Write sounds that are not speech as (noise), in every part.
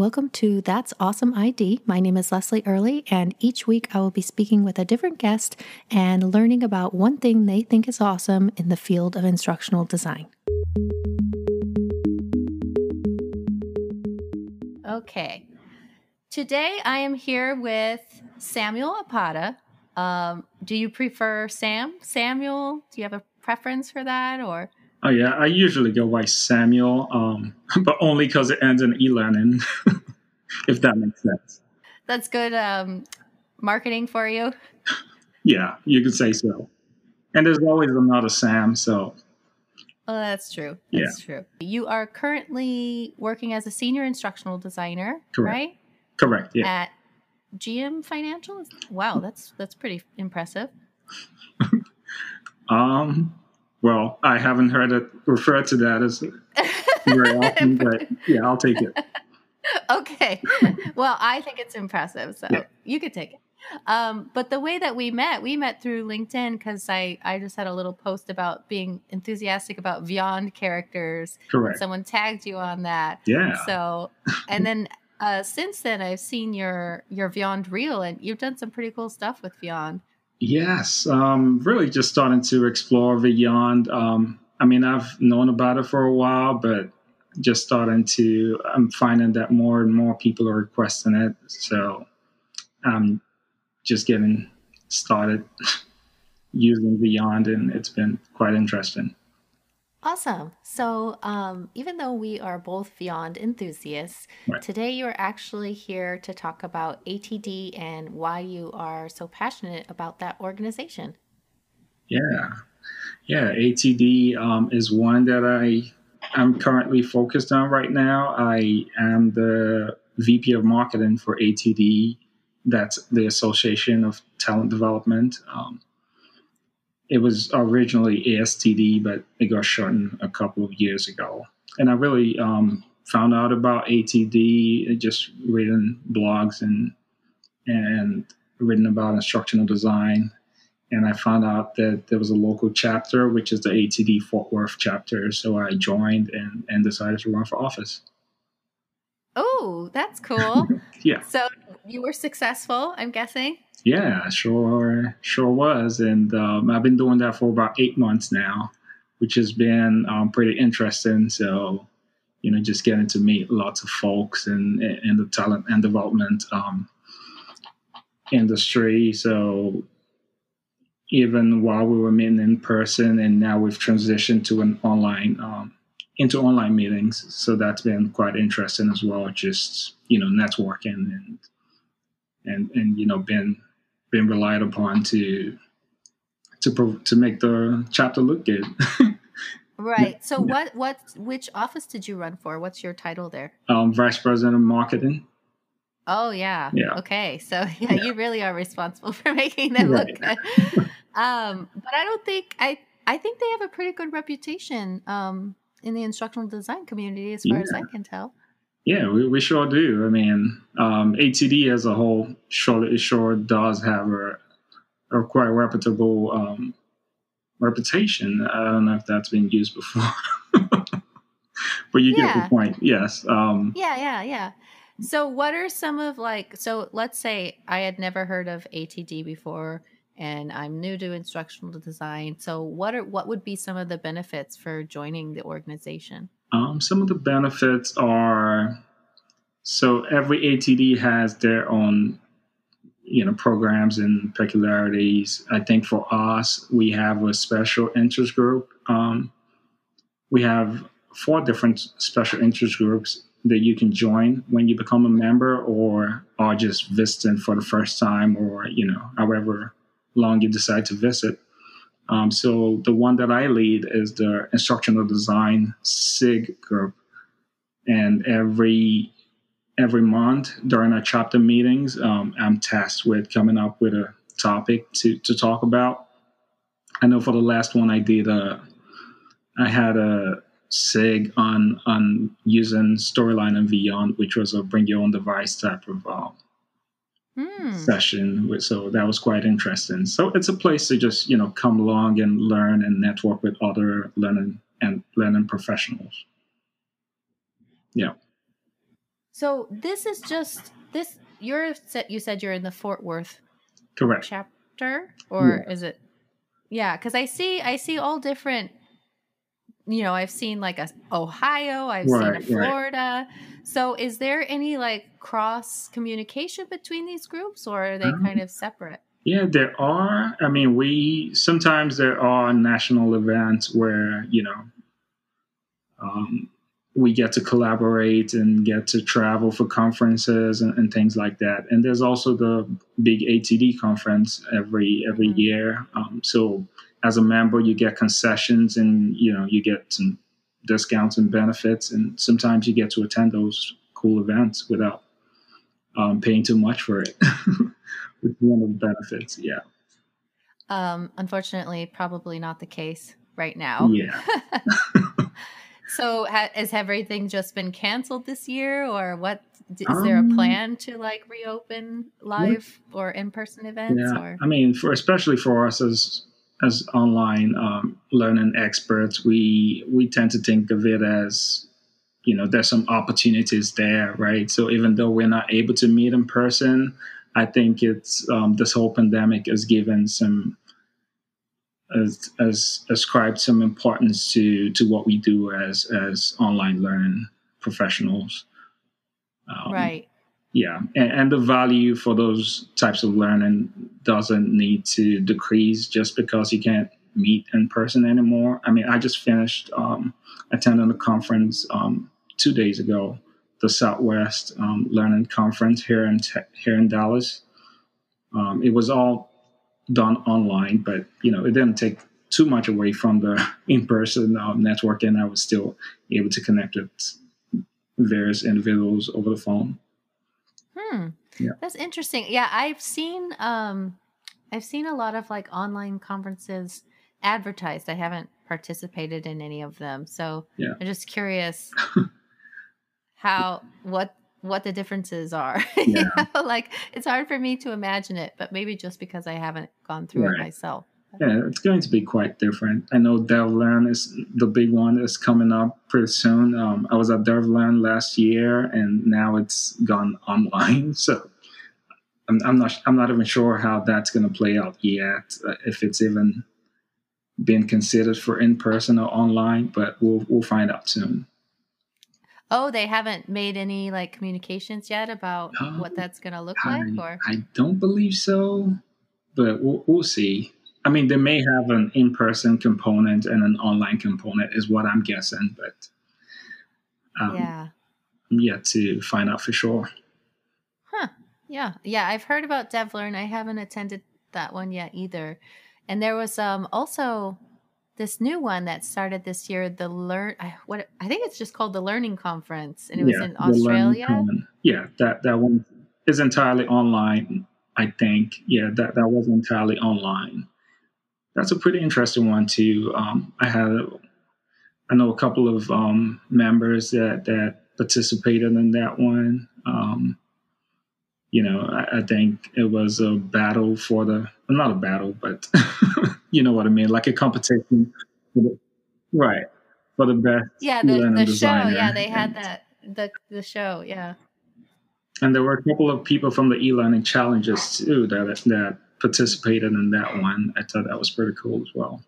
Welcome to That's Awesome ID. My name is Leslie Early, and each week I will be speaking with a different guest and learning about one thing they think is awesome in the field of instructional design. Okay. Today I am here with Samuel Apata. Um, do you prefer Sam? Samuel? Do you have a preference for that or? Oh yeah, I usually go by Samuel, um, (laughs) but only because it ends in Elenin, (laughs) if that makes sense. That's good um, marketing for you. Yeah, you could say so. And there's always another Sam, so. Oh, that's true. That's yeah. true. You are currently working as a senior instructional designer, Correct. right? Correct. Yeah. At GM Financial. Wow, that's that's pretty impressive. (laughs) um, well, I haven't heard it referred to that as very often, (laughs) but yeah, I'll take it. (laughs) Okay. Well, I think it's impressive, so yeah. you could take it. Um, but the way that we met, we met through LinkedIn because I, I just had a little post about being enthusiastic about Vyond characters. Correct. Someone tagged you on that. Yeah. So, and then uh, since then, I've seen your your Vyond reel, and you've done some pretty cool stuff with Vyond. Yes, um, really just starting to explore Vyond. Um, I mean, I've known about it for a while, but just starting to, I'm finding that more and more people are requesting it. So I'm just getting started (laughs) using Vyond and it's been quite interesting. Awesome. So, um, even though we are both Vyond enthusiasts, right. today you're actually here to talk about ATD and why you are so passionate about that organization. Yeah. Yeah. ATD um, is one that I am currently focused on right now. I am the VP of marketing for ATD. That's the Association of Talent Development. Um, it was originally ASTD, but it got shortened a couple of years ago. And I really um, found out about ATD just reading blogs and and written about instructional design. And I found out that there was a local chapter, which is the ATD Fort Worth chapter. So I joined and, and decided to run for office. Oh, that's cool. (laughs) yeah. So you were successful, I'm guessing. Yeah, sure, sure was, and um, I've been doing that for about eight months now, which has been um, pretty interesting. So, you know, just getting to meet lots of folks in in the talent and development um, industry. So, even while we were meeting in person, and now we've transitioned to an online um, into online meetings. So that's been quite interesting as well. Just you know, networking and and and you know, been been relied upon to to to make the chapter look good. (laughs) right. So yeah. what what which office did you run for? What's your title there? Um, Vice President of Marketing. Oh yeah. Yeah. Okay. So (laughs) yeah, yeah. you really are responsible (laughs) for making them right. look good. Um, but I don't think I I think they have a pretty good reputation um, in the instructional design community, as far yeah. as I can tell. Yeah, we, we sure do. I mean, um, ATD as a whole sure, sure does have a, a quite reputable um, reputation. I don't know if that's been used before, (laughs) but you yeah. get the point. Yes. Um, yeah, yeah, yeah. So, what are some of like? So, let's say I had never heard of ATD before, and I'm new to instructional design. So, what are what would be some of the benefits for joining the organization? Um, some of the benefits are so every ATD has their own you know programs and peculiarities. I think for us, we have a special interest group. Um, we have four different special interest groups that you can join when you become a member or are just visiting for the first time or you know however long you decide to visit um, so the one that I lead is the instructional design SIG group, and every every month during our chapter meetings, um, I'm tasked with coming up with a topic to to talk about. I know for the last one I did, uh, I had a SIG on on using storyline and Vyond, which was a bring your own device type of um, mm. session. So that was quite interesting. So it's a place to just you know come along and learn and network with other learning and learning professionals. Yeah. So this is just this. You're set you said you're in the Fort Worth correct chapter, or yeah. is it? Yeah, because I see I see all different. You know, I've seen like a Ohio, I've right, seen a Florida. Right. So, is there any like cross communication between these groups, or are they um, kind of separate? Yeah, there are. I mean, we sometimes there are national events where you know um, we get to collaborate and get to travel for conferences and, and, things like that. And there's also the big ATD conference every every mm-hmm. year. Um, so as a member, you get concessions and you know you get some discounts and benefits, and sometimes you get to attend those cool events without um, paying too much for it. (laughs) Which is one of the benefits. Yeah. Um, unfortunately, probably not the case right now. Yeah. (laughs) So ha- has everything just been canceled this year, or what? Is um, there a um, plan to like reopen live yeah. or in person events? Yeah, or? I mean, for especially for us as as online um, learning experts, we we tend to think of it as you know there's some opportunities there, right? So even though we're not able to meet in person, I think it's um, this whole pandemic has given some as, as ascribed some importance to to what we do as as online learning professionals. Um, right. Yeah, and, and the value for those types of learning doesn't need to decrease just because you can't meet in person anymore. I mean, I just finished um, attending a conference um, two days ago, the Southwest um, Learning Conference here in here in Dallas. Um, it was all done online, but you know, it didn't take too much away from the (laughs) in-person um, networking. I was still able to connect with various individuals over the phone. Hmm. Yeah. That's interesting. Yeah, I've seen um I've seen a lot of like online conferences advertised. I haven't participated in any of them. So yeah. I'm just curious (laughs) how what what the differences are. (laughs) Yeah. you know, like it's hard for me to imagine it, but maybe just because I haven't gone through right. it myself. Yeah, it's going to be quite different. I know DevLearn is the big one that's coming up pretty soon. Um, I was at DevLearn last year, and now it's gone online. (laughs) So I'm, I'm not I'm not even sure how that's going to play out yet. Uh, if it's even been considered for in person or online, but we'll we'll find out soon. Oh, they haven't made any like communications yet about uh, what that's going to look I, like, or I don't believe so, but we'll, we'll see. I mean, they may have an in-person component and an online component, is what I'm guessing, but um, yeah, I'm yet to find out for sure. Huh? Yeah, yeah. I've heard about DevLearn. I haven't attended that one yet either. And there was um also this new one that started this year, the learn what I think it's just called the Learning Conference, and it was in Australia. Yeah, that that one is entirely online. I think. Yeah, that that was entirely online. That's a pretty interesting one too. Um, I had, I know a couple of um, members that that participated in that one. Um, you know, I, I, think it was a battle for the not a battle, but (laughs) you know what I mean, like a competition, the, right? For the best, yeah, the, the show, yeah, they had that the the show, yeah. And there were a couple of people from the e-learning challenges too that that participated in that one. I thought that was pretty cool as well.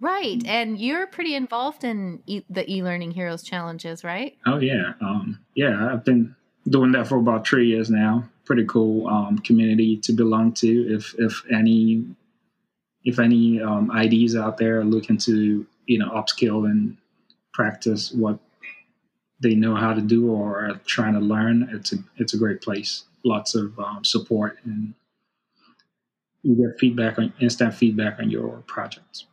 Right, and you're pretty involved in e- the e-learning heroes challenges, right? Oh yeah, um, yeah. I've been doing that for about three years now. Pretty cool um, community to belong to. If if any if any um, IDs out there are looking to you know upskill and practice what they know how to do or are trying to learn, it's a it's a great place. Lots of um, support and you get feedback on instant feedback on your projects.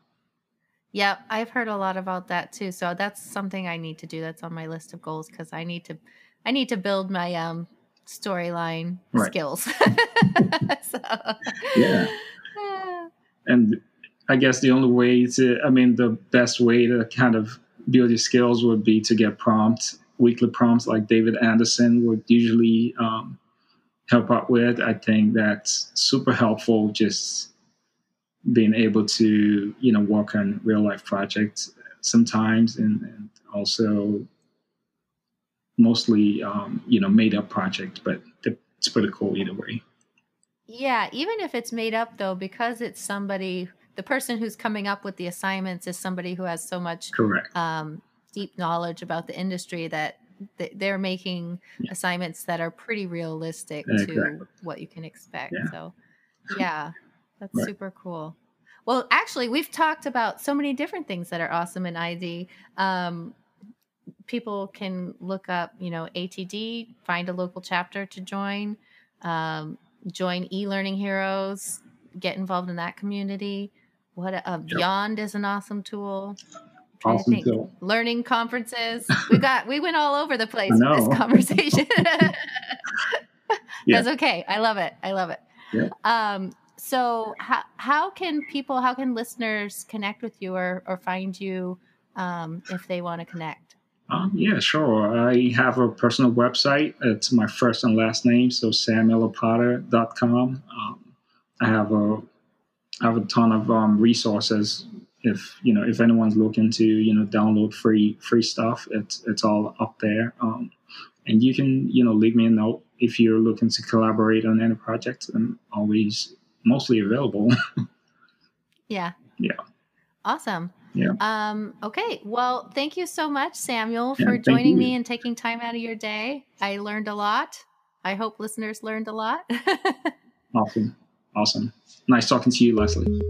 Yeah, I've heard a lot about that too. So that's something I need to do. That's on my list of goals because I need to I need to build my um storyline right. skills. (laughs) (laughs) so, yeah. And I guess the only way to, I mean, the best way to kind of build your skills would be to get prompts, weekly prompts like David Anderson would usually um, help out with. I think that's super helpful just being able to, you know, work on real life projects sometimes and, and also mostly um, you know made up projects, but it's pretty cool either way. Yeah, even if it's made up though, because it's somebody, the person who's coming up with the assignments is somebody who has so much correct um, deep knowledge about the industry that they're making yeah. assignments that are pretty realistic yeah, to exactly. what you can expect. Yeah. So, yeah, that's right. super cool. Well, actually, we've talked about so many different things that are awesome in ID. Um, people can look up, you know, ATD, find a local chapter to join, um, join e-learning heroes, get involved in that community. What a, uh, Vyond is an awesome tool. Awesome. Learning conferences. We (laughs) got we went all over the place with this (laughs) conversation. That's okay. I love it. I love it. Yeah. Um, so how how can people, how can listeners connect with you or, or find you um, if they want to connect? Um, yeah, sure. I have a personal website. It's my first and last name, so samuelapata.com. Um, I have a I have a ton of um, resources. If you know, if anyone's looking to you know download free free stuff, it's it's all up there. Um, and you can you know leave me a note if you're looking to collaborate on any project. I'm always mostly available. (laughs) yeah. Yeah. Awesome. Yeah. Um, okay. Well, thank you so much, Samuel, for yeah, joining me and taking time out of your day. I learned a lot. I hope listeners learned a lot. (laughs) awesome. Awesome. Nice talking to you, Leslie.